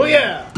Oh yeah.